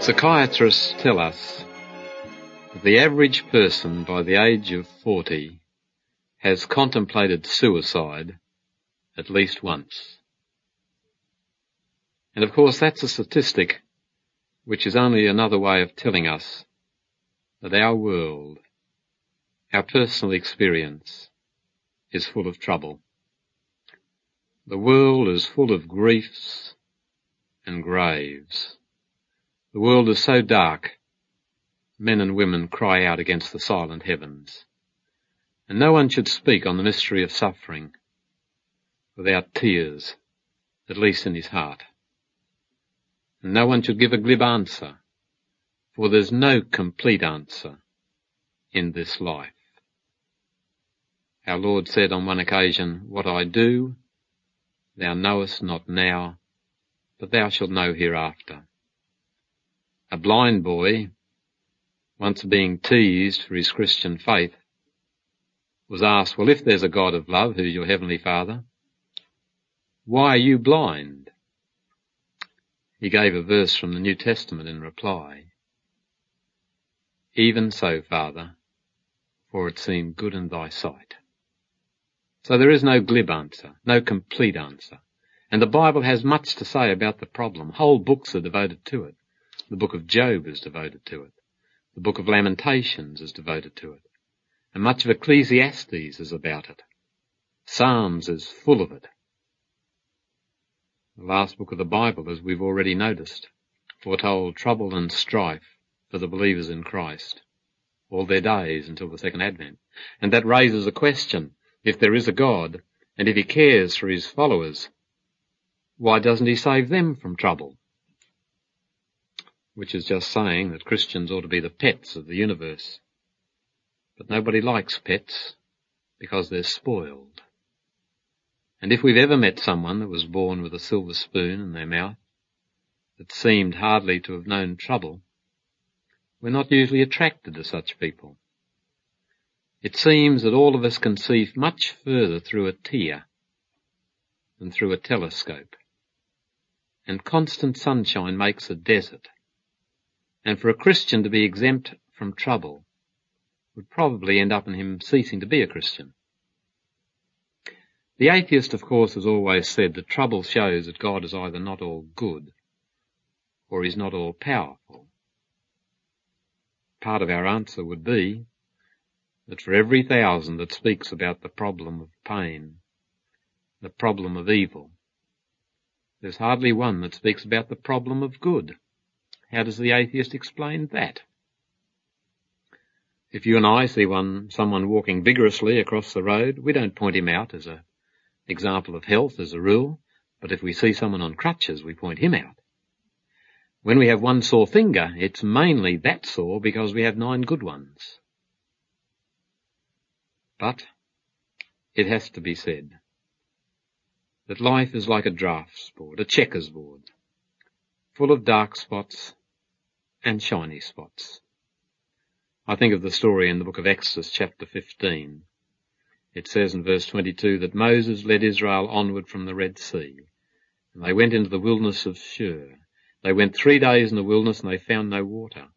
Psychiatrists tell us that the average person by the age of 40 has contemplated suicide at least once. And of course that's a statistic which is only another way of telling us that our world, our personal experience is full of trouble. The world is full of griefs and graves. The world is so dark, men and women cry out against the silent heavens. And no one should speak on the mystery of suffering without tears, at least in his heart. And no one should give a glib answer, for there's no complete answer in this life. Our Lord said on one occasion, What I do, thou knowest not now, but thou shalt know hereafter. A blind boy, once being teased for his Christian faith, was asked, well, if there's a God of love, who's your heavenly father, why are you blind? He gave a verse from the New Testament in reply. Even so, Father, for it seemed good in thy sight. So there is no glib answer, no complete answer. And the Bible has much to say about the problem. Whole books are devoted to it. The book of Job is devoted to it. The book of Lamentations is devoted to it. And much of Ecclesiastes is about it. Psalms is full of it. The last book of the Bible, as we've already noticed, foretold trouble and strife for the believers in Christ all their days until the second advent. And that raises a question. If there is a God, and if he cares for his followers, why doesn't he save them from trouble? Which is just saying that Christians ought to be the pets of the universe. But nobody likes pets because they're spoiled. And if we've ever met someone that was born with a silver spoon in their mouth, that seemed hardly to have known trouble, we're not usually attracted to such people. It seems that all of us can see much further through a tear than through a telescope. And constant sunshine makes a desert and for a Christian to be exempt from trouble would probably end up in him ceasing to be a Christian. The atheist, of course, has always said that trouble shows that God is either not all good or is not all powerful. Part of our answer would be that for every thousand that speaks about the problem of pain, the problem of evil, there's hardly one that speaks about the problem of good. How does the atheist explain that? If you and I see one, someone walking vigorously across the road, we don't point him out as an example of health as a rule, but if we see someone on crutches, we point him out. When we have one sore finger, it's mainly that sore because we have nine good ones. But it has to be said that life is like a draughts board, a checkers board, full of dark spots and shiny spots. I think of the story in the book of Exodus chapter 15. It says in verse 22 that Moses led Israel onward from the Red Sea, and they went into the wilderness of Shur. They went three days in the wilderness and they found no water.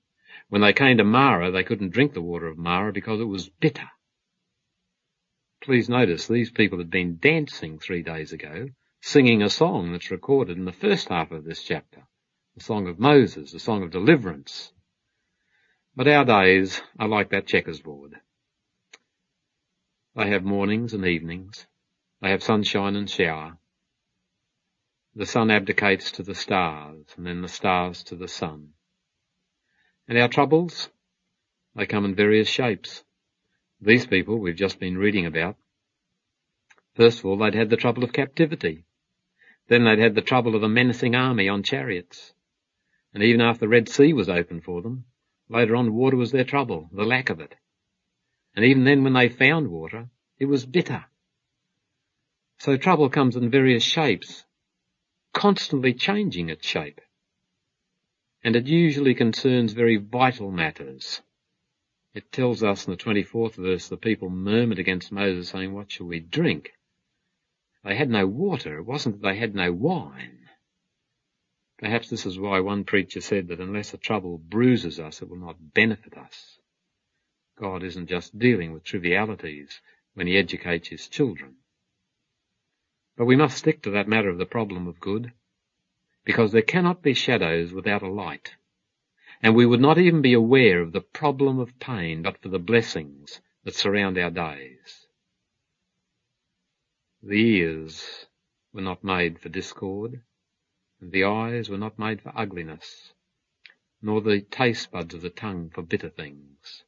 When they came to Marah, they couldn't drink the water of Marah because it was bitter. Please notice these people had been dancing three days ago, singing a song that's recorded in the first half of this chapter the song of Moses, the song of deliverance. But our days are like that checkers board. They have mornings and evenings. They have sunshine and shower. The sun abdicates to the stars, and then the stars to the sun. And our troubles? They come in various shapes. These people we've just been reading about. First of all, they'd had the trouble of captivity. Then they'd had the trouble of a menacing army on chariots. And even after the Red Sea was open for them, later on water was their trouble, the lack of it. And even then when they found water, it was bitter. So trouble comes in various shapes, constantly changing its shape. And it usually concerns very vital matters. It tells us in the 24th verse, the people murmured against Moses saying, what shall we drink? They had no water. It wasn't that they had no wine. Perhaps this is why one preacher said that unless a trouble bruises us, it will not benefit us. God isn't just dealing with trivialities when he educates his children. But we must stick to that matter of the problem of good, because there cannot be shadows without a light. And we would not even be aware of the problem of pain but for the blessings that surround our days. The ears were not made for discord, and the eyes were not made for ugliness, nor the taste buds of the tongue for bitter things,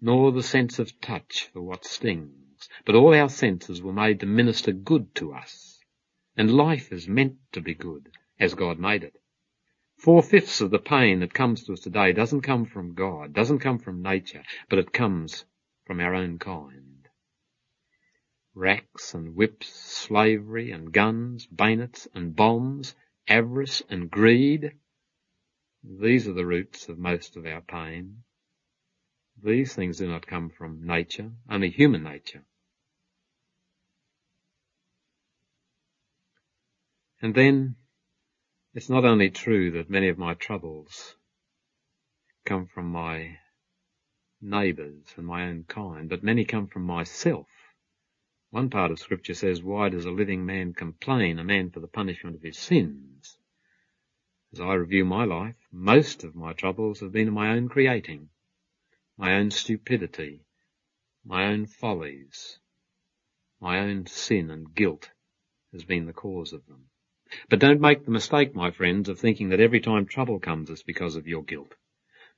nor the sense of touch for what stings, but all our senses were made to minister good to us, and life is meant to be good, as God made it. Four-fifths of the pain that comes to us today doesn't come from God, doesn't come from nature, but it comes from our own kind. Racks and whips, slavery and guns, bayonets and bombs, avarice and greed, these are the roots of most of our pain. These things do not come from nature, only human nature. And then it's not only true that many of my troubles come from my neighbours and my own kind, but many come from myself. One part of scripture says, why does a living man complain, a man for the punishment of his sins? As I review my life, most of my troubles have been of my own creating, my own stupidity, my own follies, my own sin and guilt has been the cause of them. But don't make the mistake, my friends, of thinking that every time trouble comes it's because of your guilt.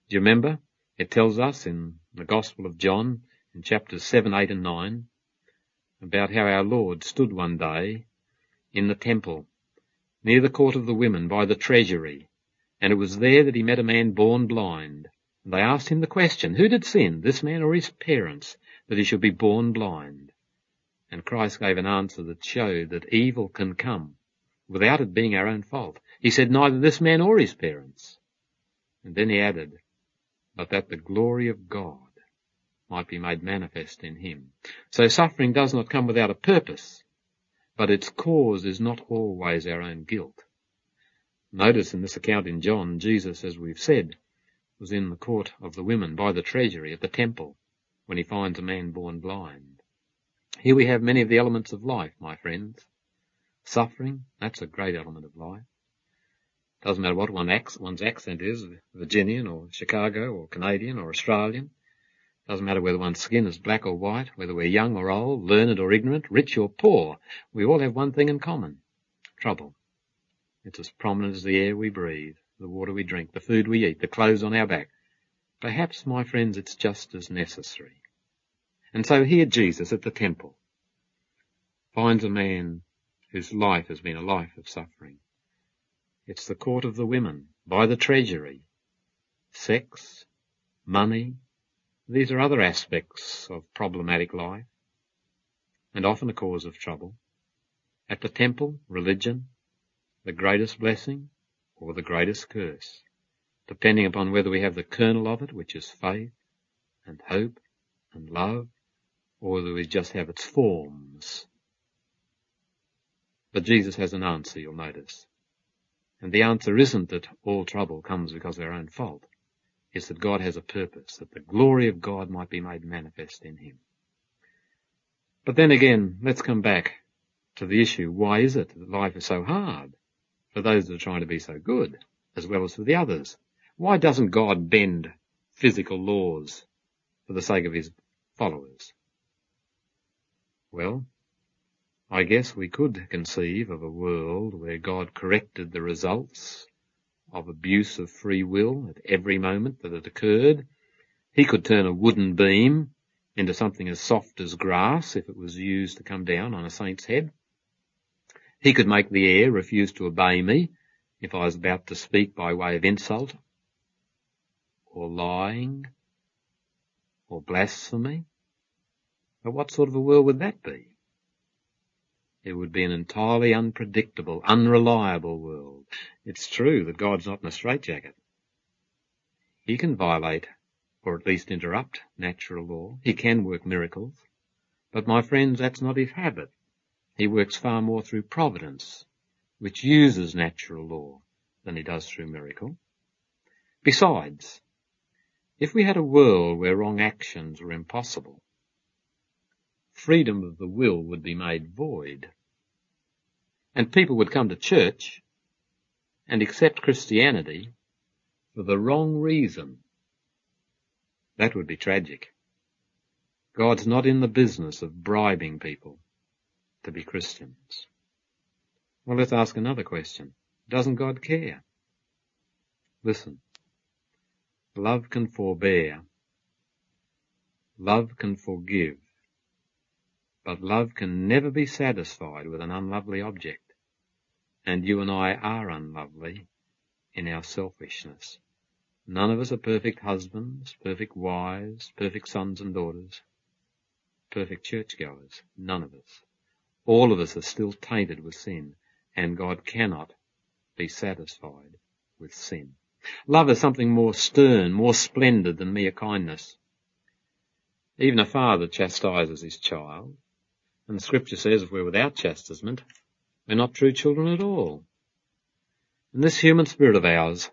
Do you remember? It tells us in the Gospel of John, in chapters 7, 8 and 9, about how our Lord stood one day in the temple, near the court of the women, by the treasury, and it was there that he met a man born blind. And they asked him the question, who did sin, this man or his parents, that he should be born blind? And Christ gave an answer that showed that evil can come without it being our own fault. He said neither this man or his parents. And then he added, but that the glory of God might be made manifest in him. So suffering does not come without a purpose, but its cause is not always our own guilt. Notice in this account in John, Jesus, as we've said, was in the court of the women by the treasury at the temple when he finds a man born blind. Here we have many of the elements of life, my friends. Suffering, that's a great element of life. Doesn't matter what one one's accent is, Virginian or Chicago or Canadian or Australian. Doesn't matter whether one's skin is black or white, whether we're young or old, learned or ignorant, rich or poor. We all have one thing in common. Trouble. It's as prominent as the air we breathe, the water we drink, the food we eat, the clothes on our back. Perhaps, my friends, it's just as necessary. And so here Jesus at the temple finds a man whose life has been a life of suffering. It's the court of the women, by the treasury. Sex, money, these are other aspects of problematic life, and often a cause of trouble. At the temple, religion, the greatest blessing or the greatest curse, depending upon whether we have the kernel of it, which is faith and hope and love, or whether we just have its forms but Jesus has an answer, you'll notice. And the answer isn't that all trouble comes because of our own fault. It's that God has a purpose, that the glory of God might be made manifest in him. But then again, let's come back to the issue, why is it that life is so hard for those that are trying to be so good, as well as for the others? Why doesn't God bend physical laws for the sake of his followers? Well, I guess we could conceive of a world where God corrected the results of abuse of free will at every moment that it occurred. He could turn a wooden beam into something as soft as grass if it was used to come down on a saint's head. He could make the air refuse to obey me if I was about to speak by way of insult or lying or blasphemy. But what sort of a world would that be? It would be an entirely unpredictable, unreliable world. It's true that God's not in a straitjacket. He can violate, or at least interrupt, natural law. He can work miracles. But my friends, that's not his habit. He works far more through providence, which uses natural law than he does through miracle. Besides, if we had a world where wrong actions were impossible, freedom of the will would be made void. And people would come to church and accept Christianity for the wrong reason. That would be tragic. God's not in the business of bribing people to be Christians. Well, let's ask another question. Doesn't God care? Listen. Love can forbear. Love can forgive. But love can never be satisfied with an unlovely object. And you and I are unlovely in our selfishness. None of us are perfect husbands, perfect wives, perfect sons and daughters, perfect churchgoers. None of us. All of us are still tainted with sin, and God cannot be satisfied with sin. Love is something more stern, more splendid than mere kindness. Even a father chastises his child, and the scripture says if we're without chastisement, we're not true children at all. And this human spirit of ours,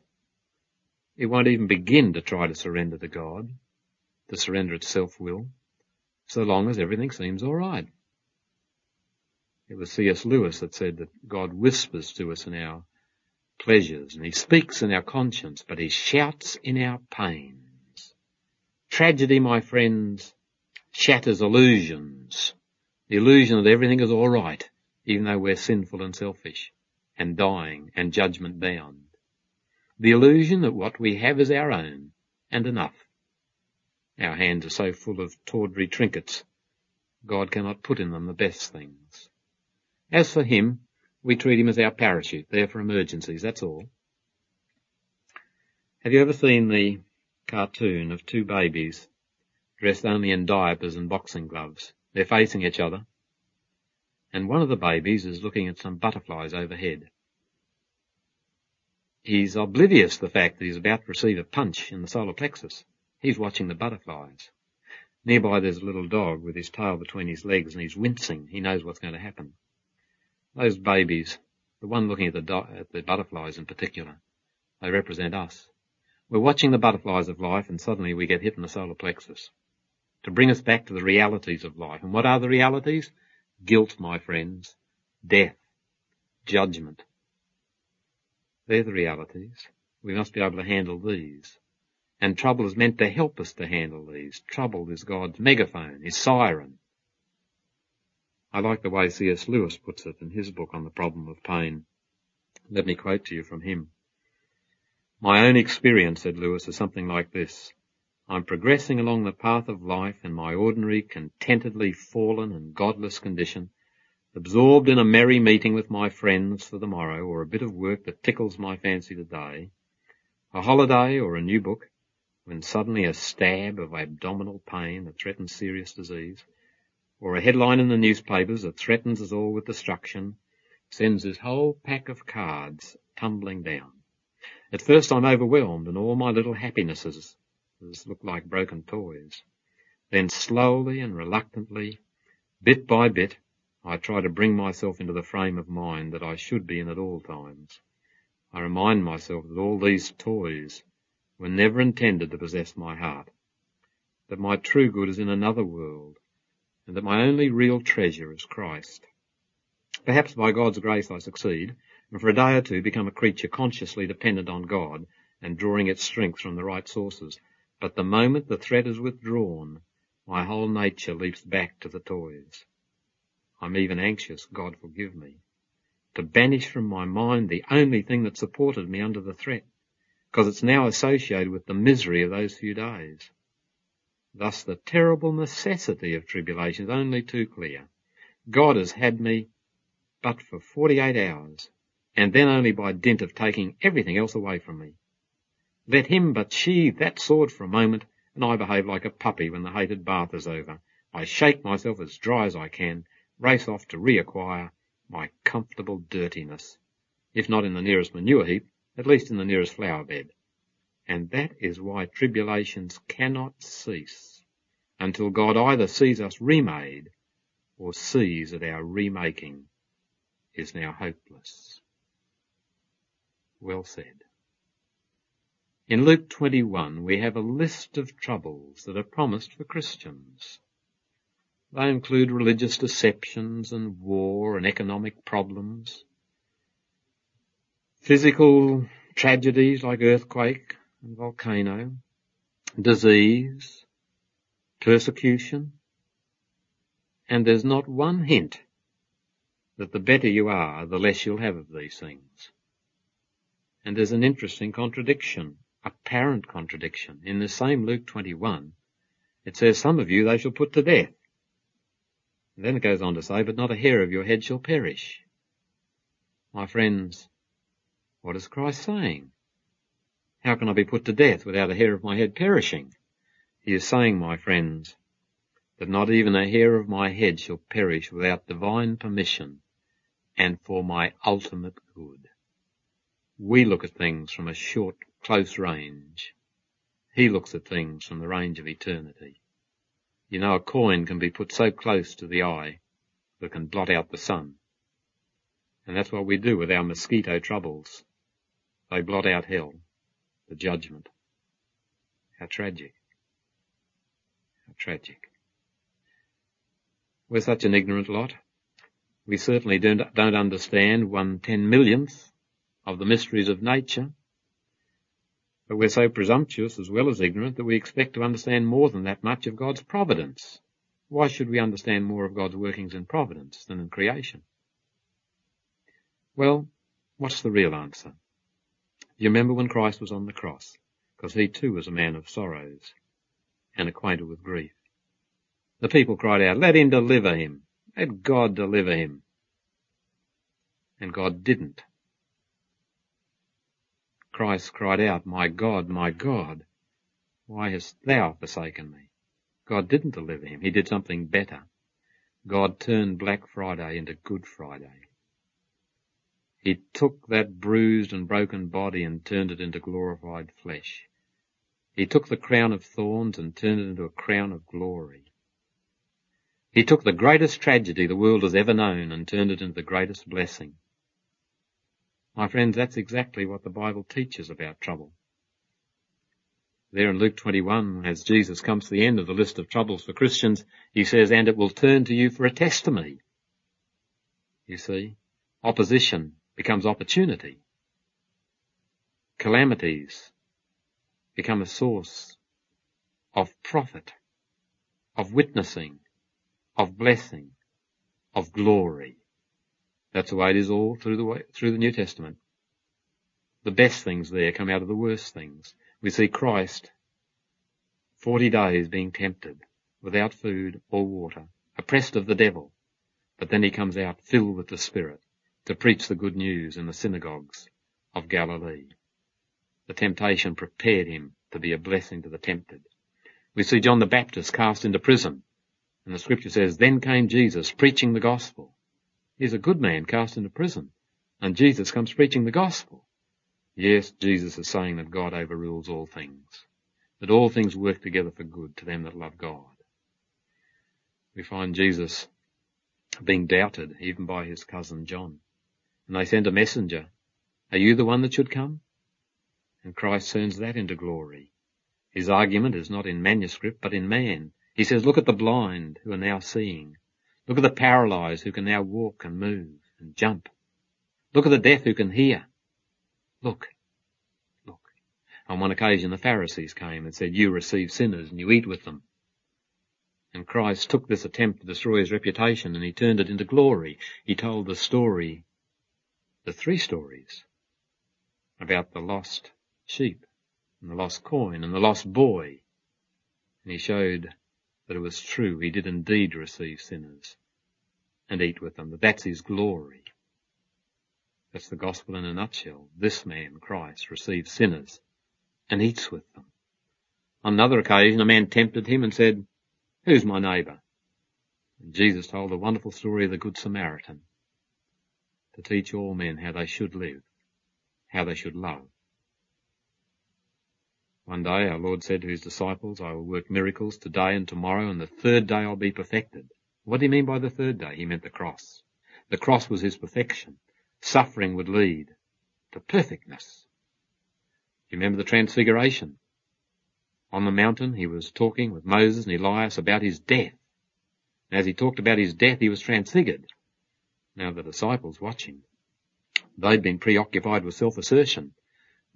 it won't even begin to try to surrender to God, to surrender its self-will, so long as everything seems alright. It was C.S. Lewis that said that God whispers to us in our pleasures and he speaks in our conscience, but he shouts in our pains. Tragedy, my friends, shatters illusions the illusion that everything is all right, even though we're sinful and selfish, and dying and judgment bound. The illusion that what we have is our own, and enough. Our hands are so full of tawdry trinkets, God cannot put in them the best things. As for him, we treat him as our parachute, there for emergencies, that's all. Have you ever seen the cartoon of two babies dressed only in diapers and boxing gloves? They're facing each other. And one of the babies is looking at some butterflies overhead. He's oblivious to the fact that he's about to receive a punch in the solar plexus. He's watching the butterflies. Nearby there's a little dog with his tail between his legs and he's wincing. He knows what's going to happen. Those babies, the one looking at the, do- at the butterflies in particular, they represent us. We're watching the butterflies of life and suddenly we get hit in the solar plexus to bring us back to the realities of life. And what are the realities? Guilt, my friends, death, judgment. They're the realities. We must be able to handle these. And trouble is meant to help us to handle these. Trouble is God's megaphone, his siren. I like the way C.S. Lewis puts it in his book on the problem of pain. Let me quote to you from him. My own experience, said Lewis, is something like this. I'm progressing along the path of life in my ordinary, contentedly fallen and godless condition, absorbed in a merry meeting with my friends for the morrow, or a bit of work that tickles my fancy today, a holiday or a new book, when suddenly a stab of abdominal pain that threatens serious disease, or a headline in the newspapers that threatens us all with destruction, sends this whole pack of cards tumbling down. At first I'm overwhelmed and all my little happinesses look like broken toys. Then slowly and reluctantly, bit by bit, I try to bring myself into the frame of mind that I should be in at all times. I remind myself that all these toys were never intended to possess my heart, that my true good is in another world, and that my only real treasure is Christ. Perhaps by God's grace I succeed, and for a day or two become a creature consciously dependent on God and drawing its strength from the right sources, but the moment the thread is withdrawn, my whole nature leaps back to the toys. I'm even anxious, God forgive me, to banish from my mind the only thing that supported me under the threat, because it's now associated with the misery of those few days. Thus the terrible necessity of tribulation is only too clear. God has had me but for 48 hours, and then only by dint of taking everything else away from me. Let him but sheathe that sword for a moment, and I behave like a puppy when the hated bath is over. I shake myself as dry as I can, race off to reacquire my comfortable dirtiness, if not in the nearest manure heap, at least in the nearest flower bed. And that is why tribulations cannot cease until God either sees us remade or sees that our remaking is now hopeless. well said. In Luke 21 we have a list of troubles that are promised for Christians. They include religious deceptions and war and economic problems, physical tragedies like earthquake and volcano, disease, persecution, and there's not one hint that the better you are, the less you'll have of these things. And there's an interesting contradiction, apparent contradiction. In the same Luke 21, it says, some of you they shall put to death. And then it goes on to say, but not a hair of your head shall perish. My friends, what is Christ saying? How can I be put to death without a hair of my head perishing? He is saying, my friends, that not even a hair of my head shall perish without divine permission and for my ultimate good. We look at things from a short, close range. He looks at things from the range of eternity. You know, a coin can be put so close to the eye that can blot out the sun. And that's what we do with our mosquito troubles. They blot out hell, the judgment. How tragic. How tragic. We're such an ignorant lot. We certainly don't, don't understand one ten millionth of the mysteries of nature. But we're so presumptuous as well as ignorant that we expect to understand more than that much of God's providence. Why should we understand more of God's workings in providence than in creation? Well, what's the real answer? You remember when Christ was on the cross? Because he too was a man of sorrows and acquainted with grief. The people cried out, let him deliver him. Let God deliver him. And God didn't. Christ cried out, My God, my God, why hast thou forsaken me? God didn't deliver him. He did something better. God turned Black Friday into Good Friday. He took that bruised and broken body and turned it into glorified flesh. He took the crown of thorns and turned it into a crown of glory. He took the greatest tragedy the world has ever known and turned it into the greatest blessing. My friends, that's exactly what the Bible teaches about trouble. There in Luke 21, as Jesus comes to the end of the list of troubles for Christians, he says, and it will turn to you for a testimony. You see, opposition becomes opportunity. Calamities become a source of profit, of witnessing, of blessing, of glory. That's the way it is all through the way, through the New Testament. The best things there come out of the worst things. We see Christ 40 days being tempted without food or water, oppressed of the devil, but then he comes out filled with the Spirit to preach the good news in the synagogues of Galilee. The temptation prepared him to be a blessing to the tempted. We see John the Baptist cast into prison and the scripture says, then came Jesus preaching the gospel. He's a good man cast into prison. And Jesus comes preaching the gospel. Yes, Jesus is saying that God overrules all things. That all things work together for good to them that love God. We find Jesus being doubted even by his cousin John. And they send a messenger. Are you the one that should come? And Christ turns that into glory. His argument is not in manuscript, but in man. He says, look at the blind who are now seeing. Look at the paralyzed who can now walk and move and jump. Look at the deaf who can hear. Look. Look. On one occasion the Pharisees came and said, you receive sinners and you eat with them. And Christ took this attempt to destroy his reputation and he turned it into glory. He told the story, the three stories, about the lost sheep and the lost coin and the lost boy. And he showed that it was true he did indeed receive sinners and eat with them, that that's his glory. That's the gospel in a nutshell. This man, Christ, receives sinners and eats with them. On another occasion, a man tempted him and said, who's my neighbour? And Jesus told the wonderful story of the Good Samaritan to teach all men how they should live, how they should love, one day our Lord said to his disciples, I will work miracles today and tomorrow, and the third day I'll be perfected. What do you mean by the third day? He meant the cross. The cross was his perfection. Suffering would lead to perfectness. You remember the transfiguration? On the mountain, he was talking with Moses and Elias about his death. And as he talked about his death, he was transfigured. Now the disciples watching, they'd been preoccupied with self-assertion.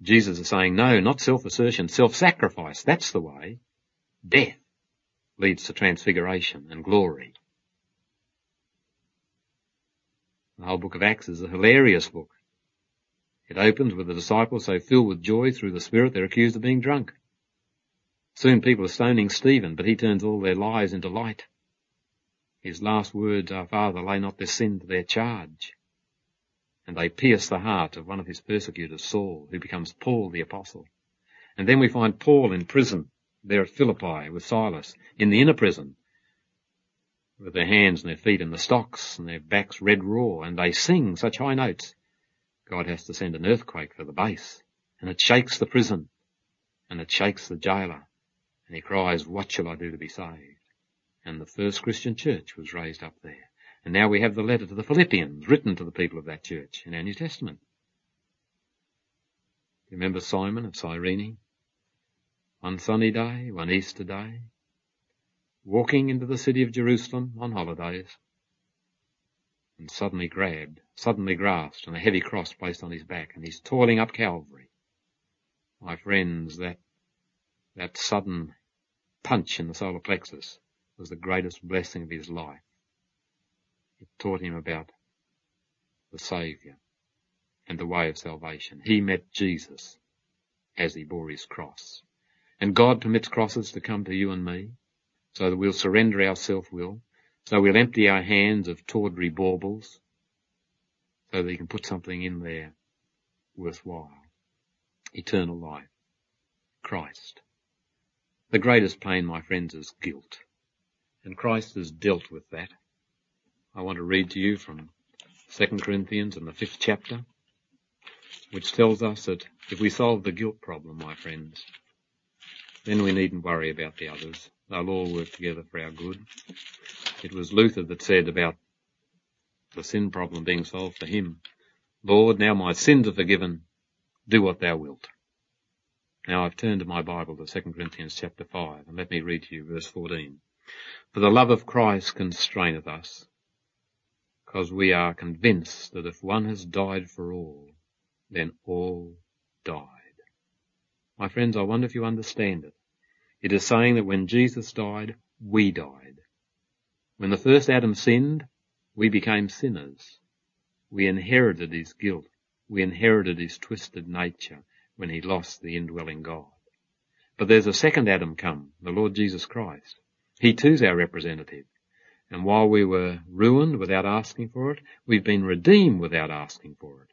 Jesus is saying, no, not self-assertion, self-sacrifice. That's the way. Death leads to transfiguration and glory. The whole book of Acts is a hilarious book. It opens with the disciples so filled with joy through the Spirit they're accused of being drunk. Soon people are stoning Stephen, but he turns all their lies into light. His last words are, Father, lay not this sin to their charge. And they pierce the heart of one of his persecutors, Saul, who becomes Paul the Apostle. And then we find Paul in prison, there at Philippi with Silas, in the inner prison, with their hands and their feet in the stocks and their backs red raw, and they sing such high notes. God has to send an earthquake for the bass, and it shakes the prison, and it shakes the jailer, and he cries, what shall I do to be saved? and the first Christian church was raised up there. And now we have the letter to the Philippians written to the people of that church in our New Testament. Remember Simon of Cyrene? One sunny day, one Easter day, walking into the city of Jerusalem on holidays, and suddenly grabbed, suddenly grasped, and a heavy cross placed on his back, and he's toiling up Calvary. My friends, that, that sudden punch in the solar plexus was the greatest blessing of his life. Taught him about the Saviour and the way of salvation. He met Jesus as he bore his cross. And God permits crosses to come to you and me so that we'll surrender our self-will, so we'll empty our hands of tawdry baubles, so that he can put something in there worthwhile. Eternal life. Christ. The greatest pain, my friends, is guilt. And Christ has dealt with that. I want to read to you from 2 Corinthians in the fifth chapter, which tells us that if we solve the guilt problem, my friends, then we needn't worry about the others. They'll all work together for our good. It was Luther that said about the sin problem being solved for him, Lord, now my sins are forgiven. Do what thou wilt. Now I've turned to my Bible to 2 Corinthians chapter 5 and let me read to you verse 14. For the love of Christ constraineth us, because we are convinced that if one has died for all, then all died. My friends, I wonder if you understand it. It is saying that when Jesus died, we died. When the first Adam sinned, we became sinners. We inherited his guilt. We inherited his twisted nature when he lost the indwelling God. But there's a second Adam come, the Lord Jesus Christ. He too's our representative. And while we were ruined without asking for it, we've been redeemed without asking for it.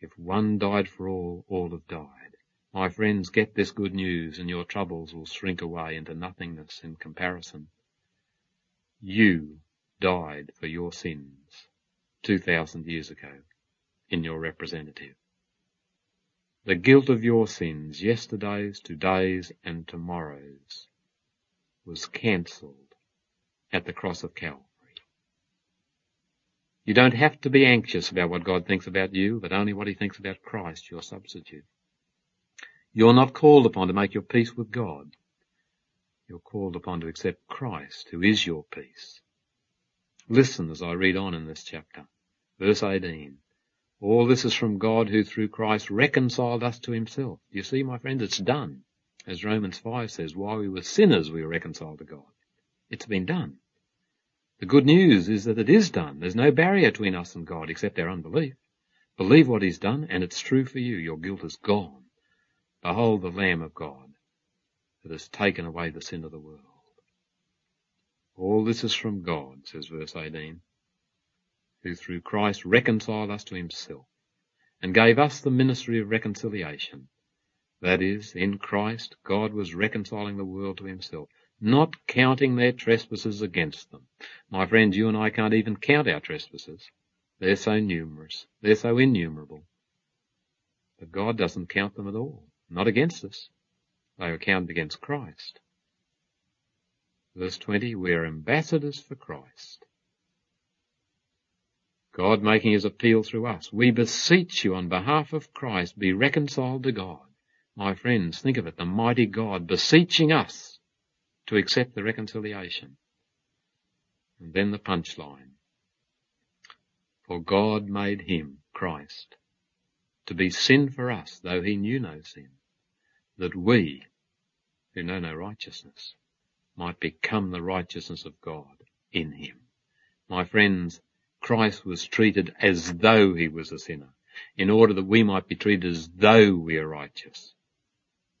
If one died for all, all have died. My friends, get this good news and your troubles will shrink away into nothingness in comparison. You died for your sins 2,000 years ago in your representative. The guilt of your sins, yesterday's, today's, and tomorrow's, was cancelled at the cross of Calvary. You don't have to be anxious about what God thinks about you, but only what he thinks about Christ, your substitute. You're not called upon to make your peace with God. You're called upon to accept Christ, who is your peace. Listen as I read on in this chapter. Verse 18. All this is from God who through Christ reconciled us to himself. You see, my friends, it's done. As Romans 5 says, while we were sinners, we were reconciled to God. It's been done. The good news is that it is done. There's no barrier between us and God except our unbelief. Believe what he's done and it's true for you. Your guilt is gone. Behold the Lamb of God that has taken away the sin of the world. All this is from God, says verse 18, who through Christ reconciled us to himself and gave us the ministry of reconciliation. That is, in Christ, God was reconciling the world to himself, not counting their trespasses against them. My friends, you and I can't even count our trespasses. They're so numerous. They're so innumerable. But God doesn't count them at all. Not against us. They are counted against Christ. Verse 20, we are ambassadors for Christ. God making his appeal through us. We beseech you on behalf of Christ, be reconciled to God. My friends, think of it, the mighty God beseeching us to accept the reconciliation. And then the punchline. For God made him, Christ, to be sin for us, though he knew no sin, that we, who know no righteousness, might become the righteousness of God in him. My friends, Christ was treated as though he was a sinner, in order that we might be treated as though we are righteous.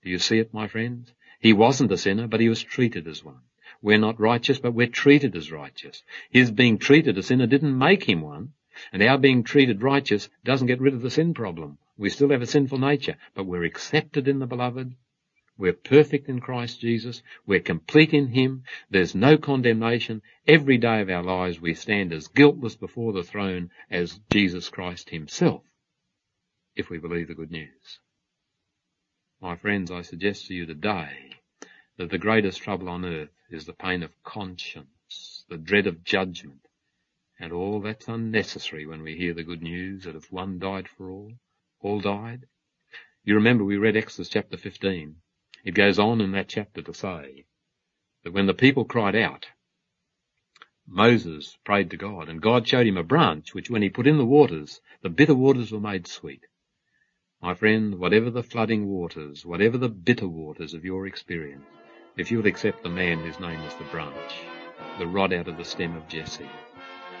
Do you see it, my friends? He wasn't a sinner, but he was treated as one. We're not righteous, but we're treated as righteous. His being treated a sinner didn't make him one, and our being treated righteous doesn't get rid of the sin problem. We still have a sinful nature, but we're accepted in the beloved, we're perfect in Christ Jesus. We're complete in Him. There's no condemnation. Every day of our lives we stand as guiltless before the throne as Jesus Christ Himself, if we believe the good news. My friends, I suggest to you today that the greatest trouble on earth is the pain of conscience, the dread of judgment, and all that's unnecessary when we hear the good news that if one died for all, all died. You remember we read Exodus chapter 15 it goes on in that chapter to say that when the people cried out, Moses prayed to God and God showed him a branch which when he put in the waters, the bitter waters were made sweet. My friend, whatever the flooding waters, whatever the bitter waters of your experience, if you'll accept the man whose name is the branch, the rod out of the stem of Jesse,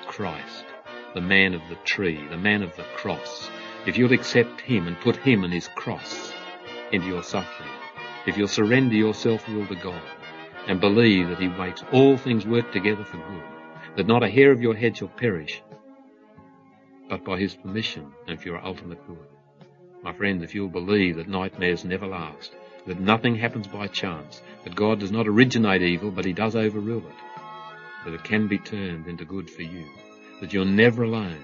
Christ, the man of the tree, the man of the cross, if you'll accept him and put him and his cross into your suffering, if you'll surrender your self-will to God and believe that He makes all things work together for good, that not a hair of your head shall perish, but by His permission and for your ultimate good. My friend, if you'll believe that nightmares never last, that nothing happens by chance, that God does not originate evil, but He does overrule it, that it can be turned into good for you, that you're never alone,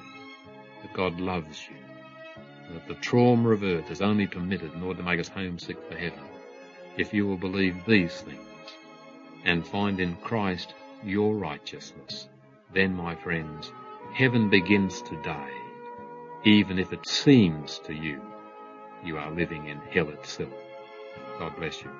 that God loves you, that the trauma of earth is only permitted in order to make us homesick for heaven. If you will believe these things and find in Christ your righteousness, then, my friends, heaven begins today, even if it seems to you you are living in hell itself. God bless you.